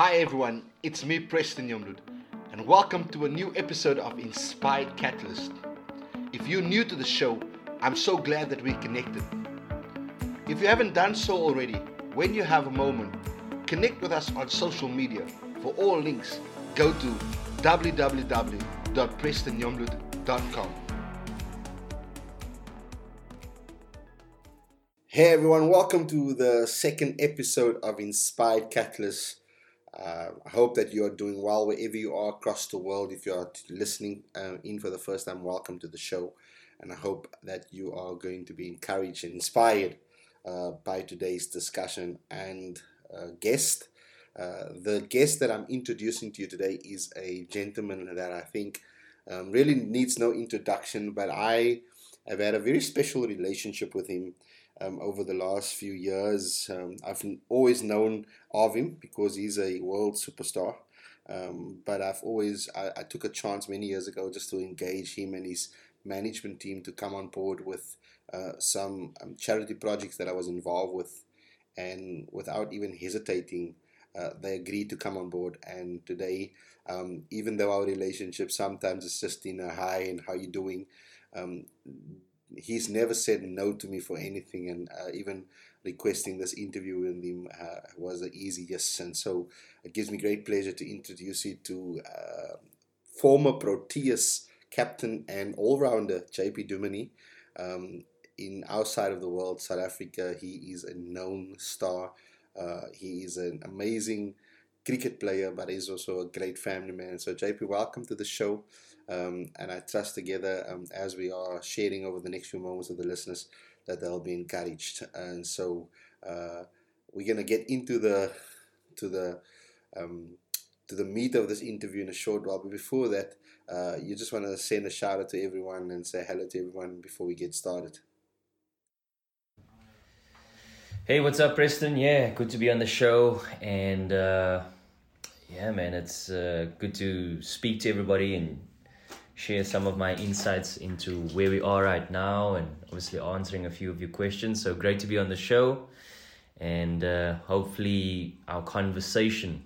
Hi everyone, it's me Preston Yomlud, and welcome to a new episode of Inspired Catalyst. If you're new to the show, I'm so glad that we connected. If you haven't done so already, when you have a moment, connect with us on social media. For all links, go to www.prestonyomlud.com. Hey everyone, welcome to the second episode of Inspired Catalyst. Uh, I hope that you are doing well wherever you are across the world. If you are listening uh, in for the first time, welcome to the show. And I hope that you are going to be encouraged and inspired uh, by today's discussion and uh, guest. Uh, the guest that I'm introducing to you today is a gentleman that I think um, really needs no introduction, but I have had a very special relationship with him um, over the last few years. Um, I've always known of him because he's a world superstar. Um, but I've always I, I, took a chance many years ago just to engage him and his management team to come on board with uh, some um, charity projects that I was involved with, and without even hesitating, uh, they agreed to come on board. And today, um, even though our relationship sometimes is just in a high and how you doing, um, he's never said no to me for anything, and uh, even requesting this interview with him uh, was an easy yes. And so it gives me great pleasure to introduce you to uh, former Proteas captain and all-rounder JP Duminy. Um, in our side of the world, South Africa, he is a known star. Uh, he is an amazing cricket player, but he's also a great family man. So, JP, welcome to the show. Um, and I trust together um, as we are sharing over the next few moments with the listeners that they'll be encouraged. And so uh, we're going to get into the to the um, to the meat of this interview in a short while. But before that, uh, you just want to send a shout out to everyone and say hello to everyone before we get started. Hey, what's up, Preston? Yeah, good to be on the show. And uh, yeah, man, it's uh, good to speak to everybody and share some of my insights into where we are right now and obviously answering a few of your questions. So great to be on the show. And uh, hopefully, our conversation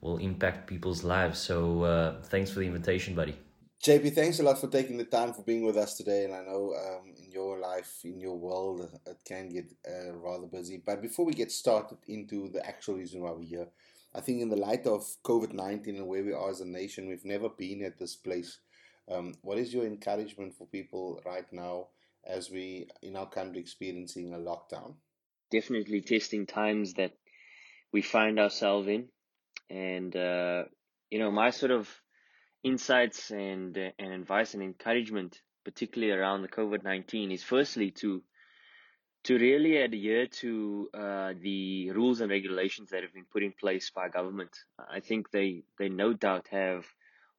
will impact people's lives. So uh, thanks for the invitation, buddy. JP, thanks a lot for taking the time for being with us today. And I know um, in your life, in your world, it can get uh, rather busy. But before we get started into the actual reason why we're here, I think in the light of COVID 19 and where we are as a nation, we've never been at this place um, what is your encouragement for people right now as we in our country experiencing a lockdown? Definitely testing times that we find ourselves in, and uh, you know my sort of insights and and advice and encouragement, particularly around the COVID nineteen, is firstly to to really adhere to uh, the rules and regulations that have been put in place by government. I think they they no doubt have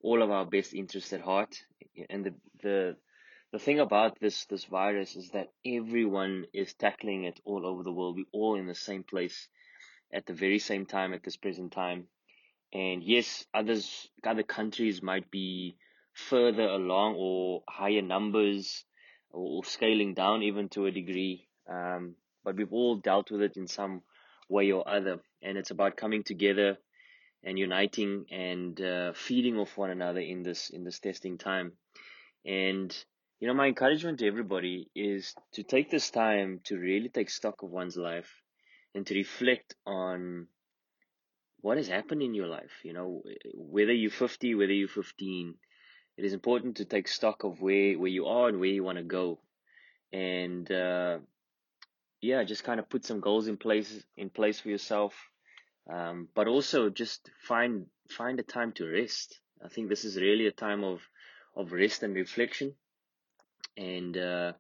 all of our best interests at heart. And the the the thing about this this virus is that everyone is tackling it all over the world. We're all in the same place at the very same time at this present time. And yes, others other countries might be further along or higher numbers or scaling down even to a degree. Um, but we've all dealt with it in some way or other. And it's about coming together and uniting and uh, feeding off one another in this in this testing time. And you know, my encouragement to everybody is to take this time to really take stock of one's life and to reflect on what has happened in your life. You know, whether you're 50, whether you're 15, it is important to take stock of where, where you are and where you want to go. And, uh, yeah, just kind of put some goals in place, in place for yourself um, but also just find find a time to rest. I think this is really a time of of rest and reflection, and uh,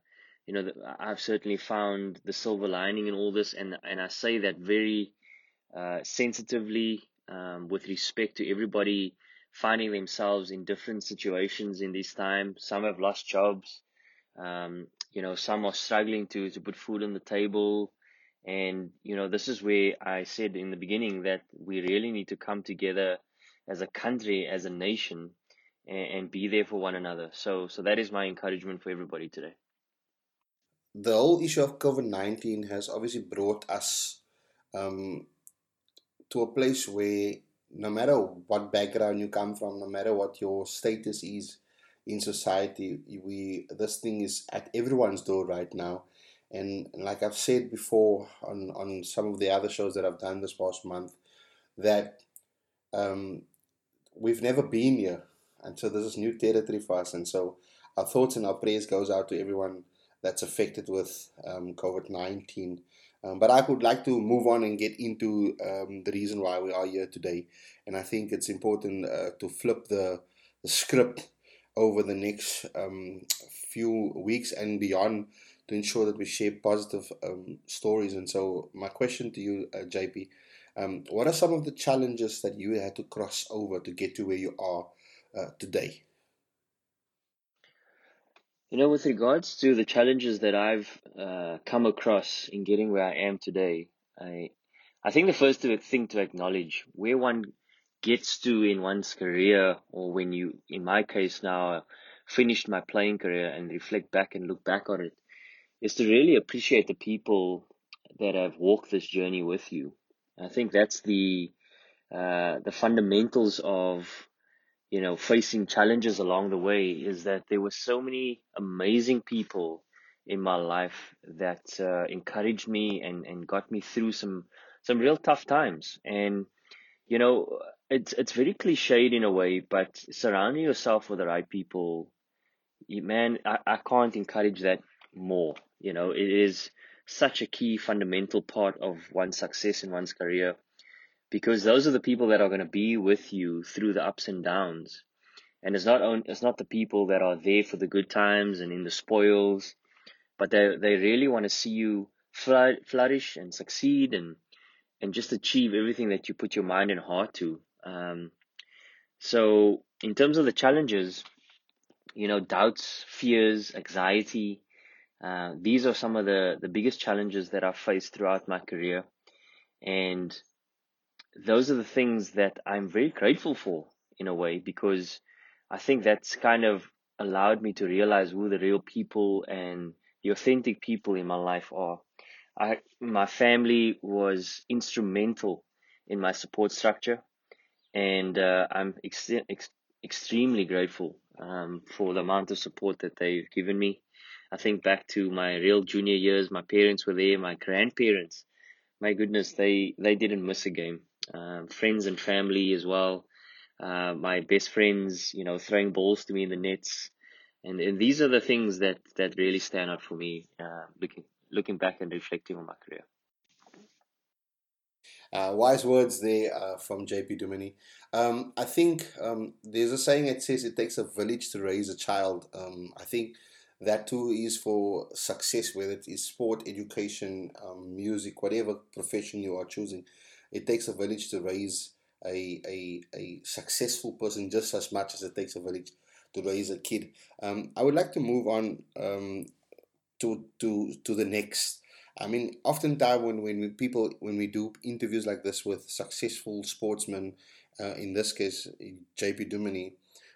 you know I've certainly found the silver lining in all this, and and I say that very uh, sensitively um, with respect to everybody finding themselves in different situations in this time. Some have lost jobs. Um, you know, some are struggling to, to put food on the table. And, you know, this is where I said in the beginning that we really need to come together as a country, as a nation, and, and be there for one another. So, so that is my encouragement for everybody today. The whole issue of COVID 19 has obviously brought us um, to a place where no matter what background you come from, no matter what your status is in society, we this thing is at everyone's door right now. And like I've said before on, on some of the other shows that I've done this past month, that um, we've never been here. And so this is new territory for us. And so our thoughts and our prayers goes out to everyone that's affected with um, COVID-19. Um, but I would like to move on and get into um, the reason why we are here today. And I think it's important uh, to flip the, the script over the next um, few weeks and beyond to ensure that we share positive um, stories. And so, my question to you, uh, JP, um, what are some of the challenges that you had to cross over to get to where you are uh, today? You know, with regards to the challenges that I've uh, come across in getting where I am today, I I think the first thing to acknowledge where one gets to in one's career, or when you, in my case now, finished my playing career and reflect back and look back on it, is to really appreciate the people that have walked this journey with you. I think that's the uh, the fundamentals of you know facing challenges along the way is that there were so many amazing people in my life that uh, encouraged me and, and got me through some some real tough times and you know it's it's very cliched in a way but surrounding yourself with the right people man I, I can't encourage that more you know, it is such a key fundamental part of one's success in one's career because those are the people that are going to be with you through the ups and downs. And it's not only, it's not the people that are there for the good times and in the spoils, but they they really want to see you flourish and succeed and and just achieve everything that you put your mind and heart to. Um, so in terms of the challenges, you know, doubts, fears, anxiety, uh, these are some of the, the biggest challenges that I've faced throughout my career. And those are the things that I'm very grateful for in a way because I think that's kind of allowed me to realize who the real people and the authentic people in my life are. I, my family was instrumental in my support structure, and uh, I'm ex- ex- extremely grateful um, for the amount of support that they've given me. I think back to my real junior years, my parents were there, my grandparents. My goodness, they, they didn't miss a game. Um, friends and family as well. Uh, my best friends, you know, throwing balls to me in the nets. And, and these are the things that, that really stand out for me, uh, looking, looking back and reflecting on my career. Uh, wise words there uh, from JP Duminy. Um, I think um, there's a saying that says it takes a village to raise a child. Um, I think that too is for success, whether it is sport, education, um, music, whatever profession you are choosing. It takes a village to raise a, a, a successful person just as much as it takes a village to raise a kid. Um, I would like to move on um, to, to, to the next. I mean, oftentimes when, when we, people when we do interviews like this with successful sportsmen, uh, in this case JP Duminy,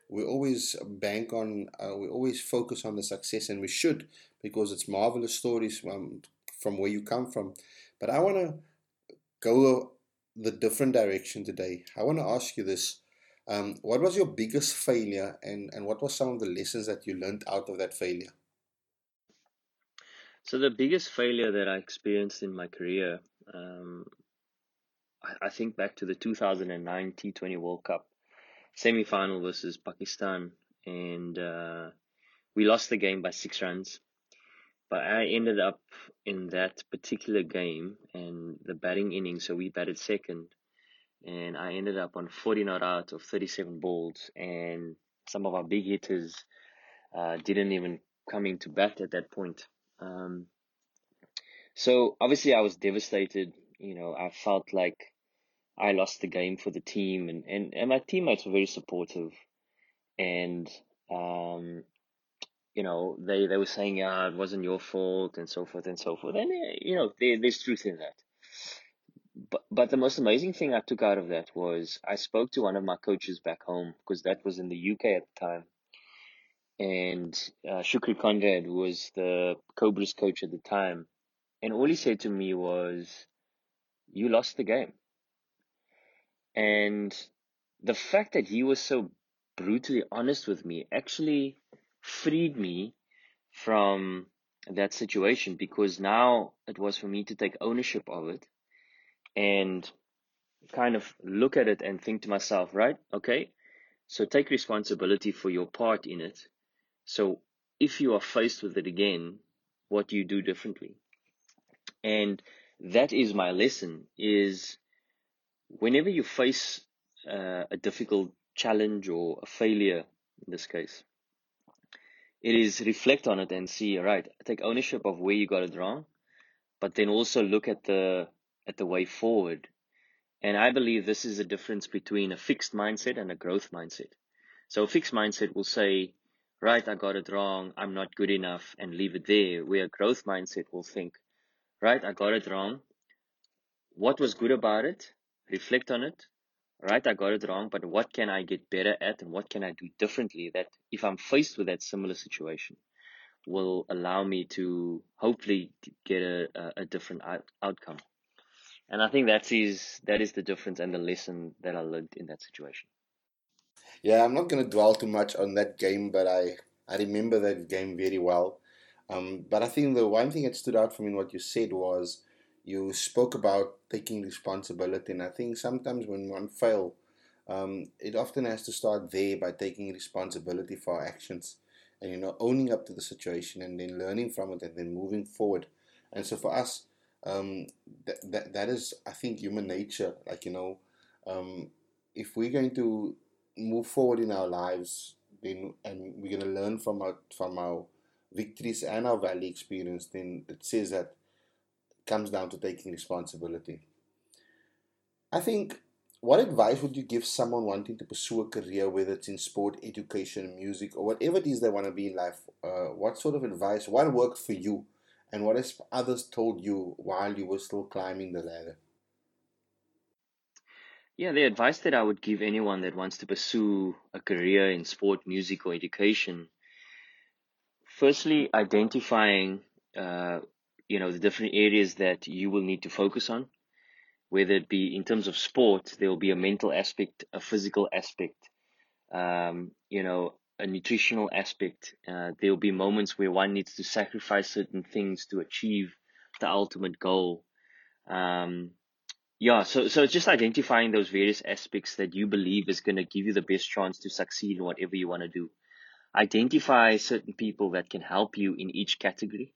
we always bank on, uh, we always focus on the success, and we should because it's marvelous stories from, from where you come from. But I want to go the different direction today. I want to ask you this. Um, what was your biggest failure, and, and what were some of the lessons that you learned out of that failure? So, the biggest failure that I experienced in my career, um, I, I think back to the 2009 T20 World Cup semi-final versus Pakistan, and uh, we lost the game by six runs. But I ended up in that particular game and the batting inning, so we batted second, and I ended up on 40 not out of 37 balls, and some of our big hitters uh, didn't even come into bat at that point. Um, so obviously I was devastated. You know, I felt like I lost the game for the team, and, and, and my teammates were very supportive, and um, you know they they were saying, "Yeah, it wasn't your fault," and so forth and so forth, and eh, you know there, there's truth in that. But but the most amazing thing I took out of that was I spoke to one of my coaches back home because that was in the UK at the time, and uh, Shukri Conrad was the Cobras coach at the time, and all he said to me was, "You lost the game." And the fact that he was so brutally honest with me actually freed me from that situation because now it was for me to take ownership of it and kind of look at it and think to myself, right? Okay, so take responsibility for your part in it. So if you are faced with it again, what do you do differently? And that is my lesson is whenever you face uh, a difficult challenge or a failure in this case, it is reflect on it and see, right, take ownership of where you got it wrong, but then also look at the at the way forward. And I believe this is a difference between a fixed mindset and a growth mindset. So a fixed mindset will say, right, I got it wrong, I'm not good enough, and leave it there. Where a growth mindset will think, right, I got it wrong. What was good about it? Reflect on it. Right, I got it wrong, but what can I get better at and what can I do differently that if I'm faced with that similar situation will allow me to hopefully get a, a, different out, outcome. And I think that is that is the difference and the lesson that I learned in that situation. Yeah, I'm not going to dwell too much on that game, but I, I remember that game very well. Um, but I think the one thing that stood out for me in what you said was you spoke about taking responsibility. And I think sometimes when one fail, um, it often has to start there by taking responsibility for our actions and, you know, owning up to the situation and then learning from it and then moving forward. And so for us, um, that, that, that is, I think, human nature. Like, you know, um, if we're going to move forward in our lives, then and we're going to learn from our from our victories and our valley experience, then it says that comes down to taking responsibility. I think what advice would you give someone wanting to pursue a career, whether it's in sport, education, music, or whatever it is they want to be in life? Uh, what sort of advice? What worked for you, and what has others told you while you were still climbing the ladder? Yeah, the advice that I would give anyone that wants to pursue a career in sport, music, or education, firstly, identifying, uh, you know, the different areas that you will need to focus on, whether it be in terms of sport, there will be a mental aspect, a physical aspect, um, you know, a nutritional aspect. Uh, there will be moments where one needs to sacrifice certain things to achieve the ultimate goal. Um, yeah, so so it's just identifying those various aspects that you believe is going to give you the best chance to succeed in whatever you want to do. Identify certain people that can help you in each category.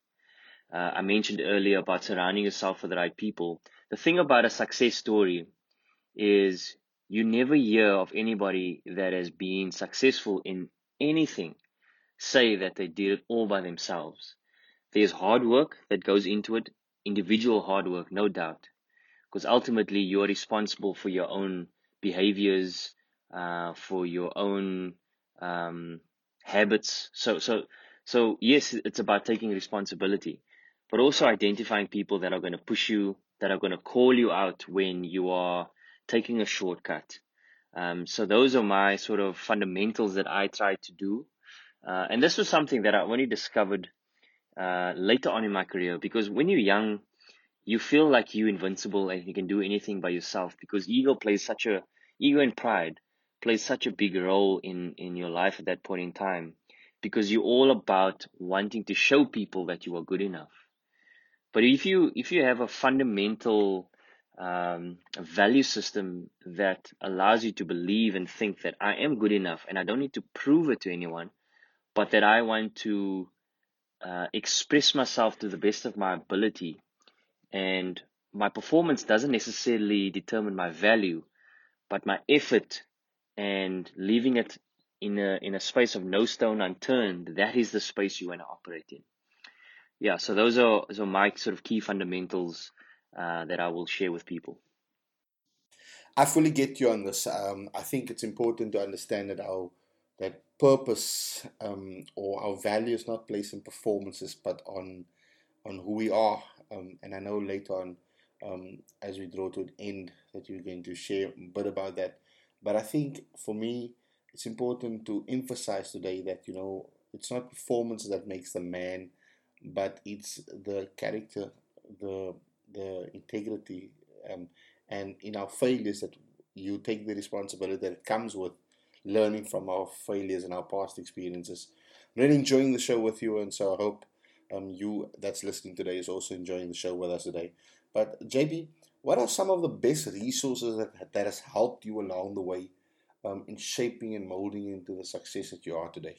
Uh, I mentioned earlier about surrounding yourself with the right people. The thing about a success story is you never hear of anybody that has been successful in anything say that they did it all by themselves. There's hard work that goes into it, individual hard work, no doubt because ultimately you're responsible for your own behaviors, uh, for your own um, habits. So, so, so yes, it's about taking responsibility, but also identifying people that are going to push you, that are going to call you out when you are taking a shortcut. Um, so those are my sort of fundamentals that I try to do. Uh, and this was something that I only discovered uh, later on in my career because when you're young, you feel like you're invincible and you can do anything by yourself because ego plays such a ego and pride plays such a big role in in your life at that point in time because you're all about wanting to show people that you are good enough but if you if you have a fundamental um, value system that allows you to believe and think that I am good enough and I don't need to prove it to anyone, but that I want to uh, express myself to the best of my ability and my performance doesn't necessarily determine my value, but my effort and leaving it in a in a space of no stone unturned, that is the space you want to operate in. Yeah, so those are are my sort of key fundamentals uh, that I will share with people. I fully get you on this. Um, I think it's important to understand that our that purpose um, or our value is not placed in performances, but on on who we are um, and I know later on, um, as we draw to an end, that you're going to share a bit about that. But I think for me, it's important to emphasize today that you know it's not performance that makes the man, but it's the character, the the integrity, um, and in our failures that you take the responsibility that comes with learning from our failures and our past experiences. Really enjoying the show with you, and so I hope um, you that's listening today is also enjoying the show with us today. But JP, what are some of the best resources that that has helped you along the way um, in shaping and molding into the success that you are today?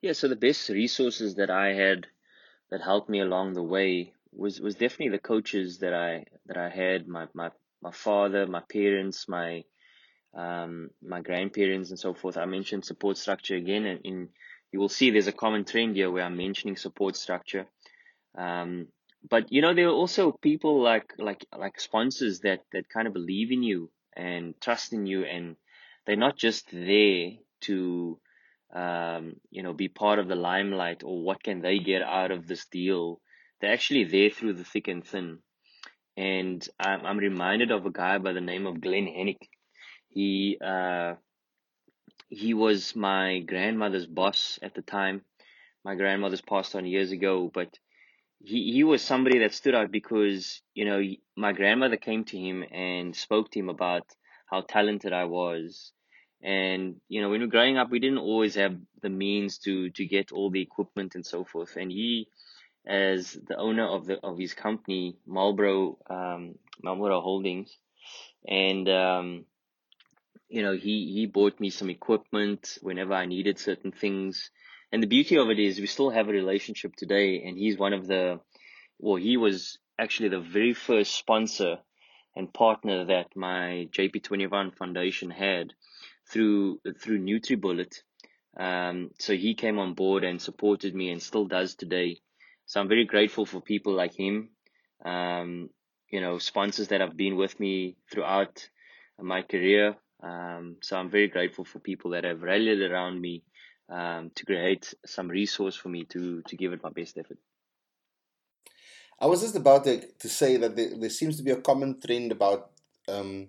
Yeah, so the best resources that I had that helped me along the way was was definitely the coaches that I that I had my my my father, my parents, my um, my grandparents, and so forth. I mentioned support structure again, and in you will see there's a common trend here where I'm mentioning support structure. Um, but you know there are also people like like like sponsors that that kind of believe in you and trust in you, and they're not just there to um, you know be part of the limelight or what can they get out of this deal. They're actually there through the thick and thin. And I'm, I'm reminded of a guy by the name of Glenn Hennick. He uh, he was my grandmother's boss at the time. My grandmother's passed on years ago, but he, he was somebody that stood out because, you know, my grandmother came to him and spoke to him about how talented I was. And, you know, when we were growing up, we didn't always have the means to, to get all the equipment and so forth. And he, as the owner of the, of his company, Marlboro, um, Marlboro Holdings, and, um, you know, he, he bought me some equipment whenever I needed certain things. And the beauty of it is we still have a relationship today. And he's one of the, well, he was actually the very first sponsor and partner that my JP21 Foundation had through, through NutriBullet. Um, so he came on board and supported me and still does today. So I'm very grateful for people like him. Um, you know, sponsors that have been with me throughout my career. Um, so I'm very grateful for people that have rallied around me um, to create some resource for me to to give it my best effort. I was just about to, to say that there, there seems to be a common trend about um,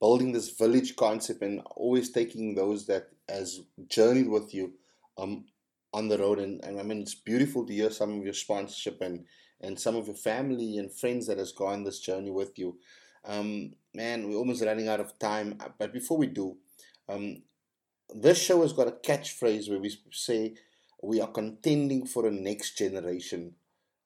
building this village concept and always taking those that has journeyed with you um, on the road. And, and I mean, it's beautiful to hear some of your sponsorship and, and some of your family and friends that has gone this journey with you. Um, man, we're almost running out of time. But before we do, um, this show has got a catchphrase where we say we are contending for a next generation.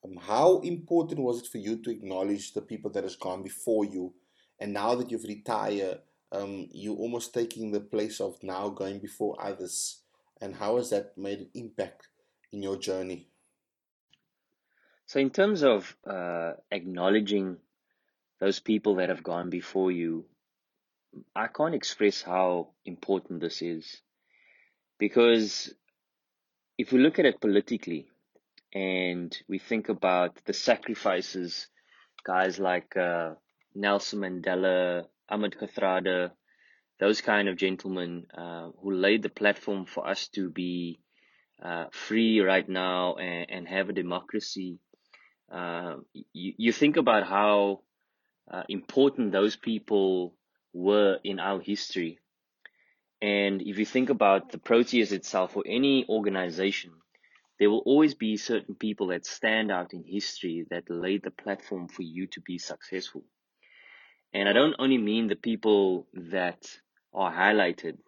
Um, how important was it for you to acknowledge the people that has gone before you, and now that you've retired, um, you're almost taking the place of now going before others, and how has that made an impact in your journey? So, in terms of uh, acknowledging those people that have gone before you, I can't express how important this is. Because if we look at it politically and we think about the sacrifices guys like uh, Nelson Mandela, Ahmed Kathrada, those kind of gentlemen uh, who laid the platform for us to be uh, free right now and, and have a democracy. Uh, you, you think about how uh, important those people were in our history. And if you think about the Proteas itself or any organization, there will always be certain people that stand out in history that laid the platform for you to be successful. And I don't only mean the people that are highlighted.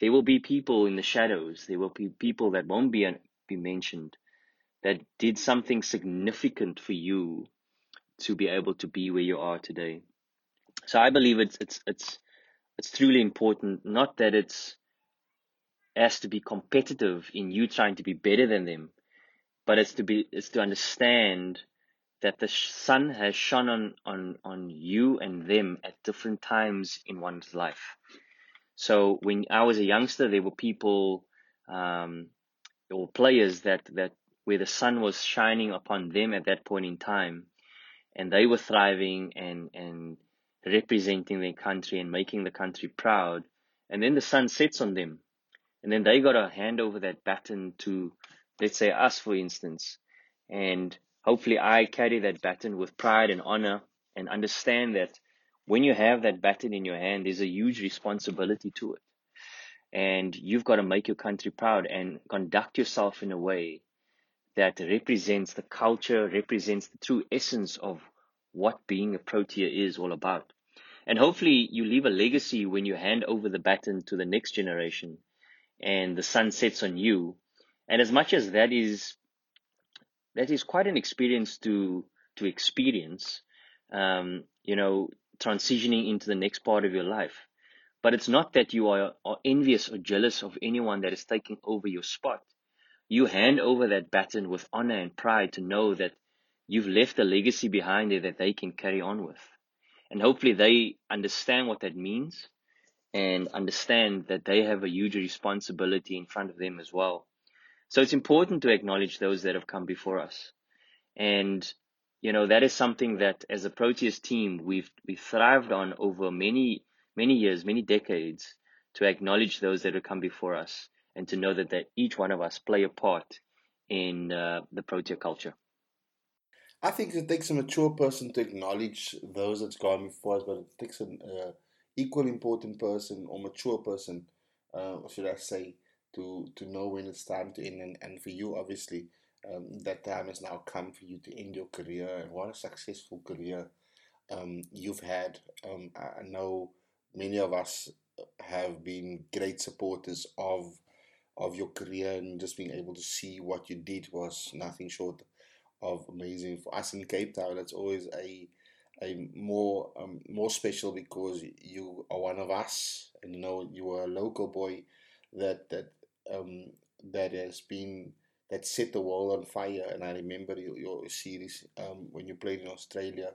There will be people in the shadows. There will be people that won't be, be mentioned that did something significant for you to be able to be where you are today. So I believe it's it's it's it's truly important. Not that it's has to be competitive in you trying to be better than them, but it's to be it's to understand that the sun has shone on on on you and them at different times in one's life. So when I was a youngster, there were people um, or players that that where the sun was shining upon them at that point in time, and they were thriving and and representing their country and making the country proud. And then the sun sets on them. And then they got to hand over that baton to, let's say, us, for instance. And hopefully I carry that baton with pride and honor and understand that when you have that baton in your hand, there's a huge responsibility to it. And you've got to make your country proud and conduct yourself in a way that represents the culture, represents the true essence of what being a Protea is all about. And hopefully you leave a legacy when you hand over the baton to the next generation and the sun sets on you. And as much as that is that is quite an experience to to experience, um, you know, transitioning into the next part of your life. But it's not that you are, are envious or jealous of anyone that is taking over your spot. You hand over that baton with honor and pride to know that you've left a legacy behind there that they can carry on with. And hopefully they understand what that means and understand that they have a huge responsibility in front of them as well. So it's important to acknowledge those that have come before us. And, you know, that is something that as a Proteas team, we've, we've thrived on over many, many years, many decades to acknowledge those that have come before us and to know that, that each one of us play a part in uh, the Protea culture. I think it takes a mature person to acknowledge those that's gone before us, but it takes an uh, equal important person or mature person, uh, should I say, to to know when it's time to end. And, and for you, obviously, um, that time has now come for you to end your career. And what a successful career um, you've had. Um, I know many of us have been great supporters of of your career and just being able to see what you did was nothing short of amazing for us in Cape Town. It's always a a more um, more special because you are one of us, and you know you are a local boy that that um, that has been that set the world on fire. And I remember your, your series um, when you played in Australia.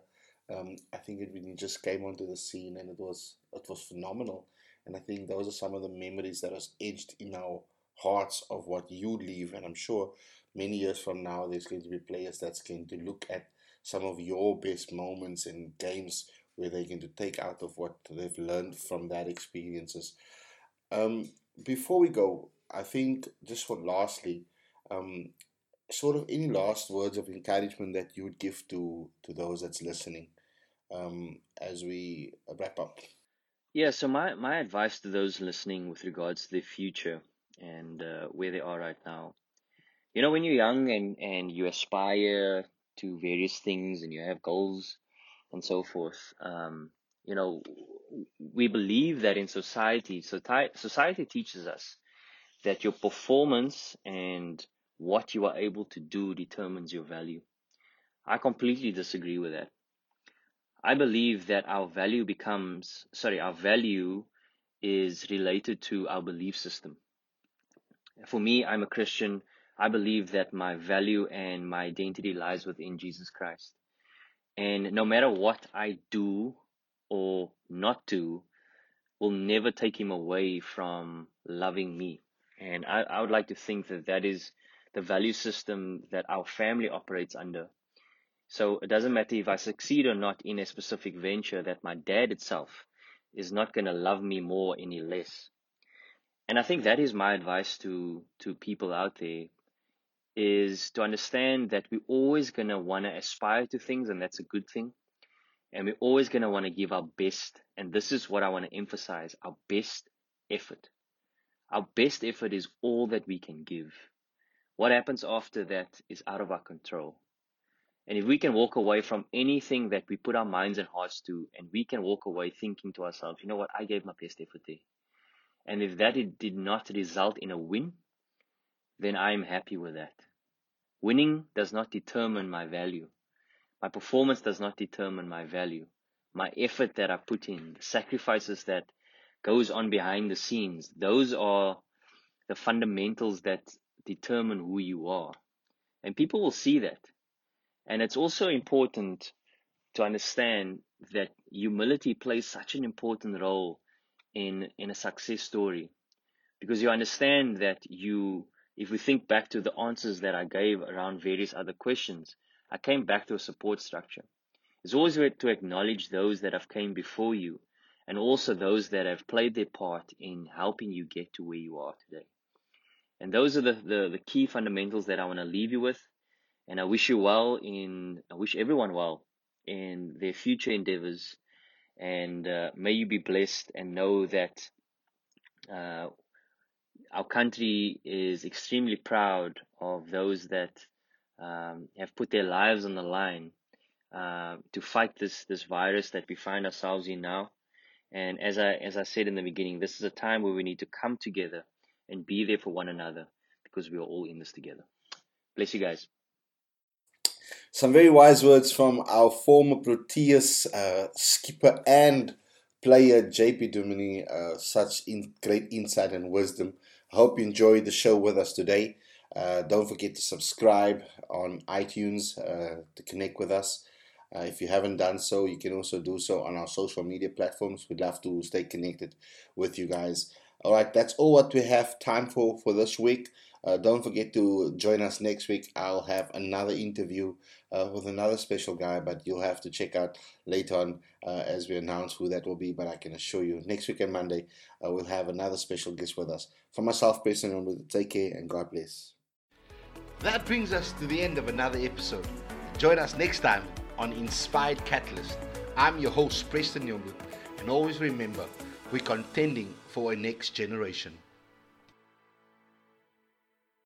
Um, I think it really just came onto the scene, and it was it was phenomenal. And I think those are some of the memories that was edged in our hearts of what you leave. And I'm sure many years from now, there's going to be players that's going to look at some of your best moments in games where they're going to take out of what they've learned from that experiences. Um, before we go, I think just for lastly, um, sort of any last words of encouragement that you would give to to those that's listening um, as we wrap up. Yeah, so my, my advice to those listening with regards to the future and uh, where they are right now you know when you're young and and you aspire to various things and you have goals and so forth um you know we believe that in society society teaches us that your performance and what you are able to do determines your value i completely disagree with that i believe that our value becomes sorry our value is related to our belief system for me i'm a christian I believe that my value and my identity lies within Jesus Christ. And no matter what I do or not do, will never take him away from loving me. And I, I would like to think that that is the value system that our family operates under. So it doesn't matter if I succeed or not in a specific venture, that my dad itself is not going to love me more any less. And I think that is my advice to, to people out there is to understand that we're always going to want to aspire to things, and that's a good thing. And we're always going to want to give our best. And this is what I want to emphasize our best effort. Our best effort is all that we can give. What happens after that is out of our control. And if we can walk away from anything that we put our minds and hearts to, and we can walk away thinking to ourselves, you know what, I gave my best effort there. And if that did not result in a win, then I'm happy with that. Winning does not determine my value. My performance does not determine my value. My effort that I put in, the sacrifices that goes on behind the scenes, those are the fundamentals that determine who you are. And people will see that. And it's also important to understand that humility plays such an important role in, in a success story because you understand that you if we think back to the answers that I gave around various other questions, I came back to a support structure. It's always to acknowledge those that have came before you and also those that have played their part in helping you get to where you are today. And those are the, the, the key fundamentals that I want to leave you with. And I wish you well in, I wish everyone well in their future endeavors. And uh, may you be blessed and know that uh, our country is extremely proud of those that um, have put their lives on the line uh, to fight this this virus that we find ourselves in now. And as I as I said in the beginning, this is a time where we need to come together and be there for one another because we are all in this together. Bless you guys. Some very wise words from our former Proteas uh, skipper and player JP Duminy. Uh, such in great insight and wisdom. I hope you enjoyed the show with us today. Uh, don't forget to subscribe on iTunes uh, to connect with us. Uh, if you haven't done so, you can also do so on our social media platforms. We'd love to stay connected with you guys. All right, that's all what we have time for for this week. Uh, don't forget to join us next week. I'll have another interview uh, with another special guy, but you'll have to check out later on uh, as we announce who that will be. But I can assure you, next week on Monday, uh, we'll have another special guest with us. For myself, personally, take care and God bless. That brings us to the end of another episode. Join us next time on Inspired Catalyst. I'm your host, Preston Yomu, and always remember, we're contending for a next generation.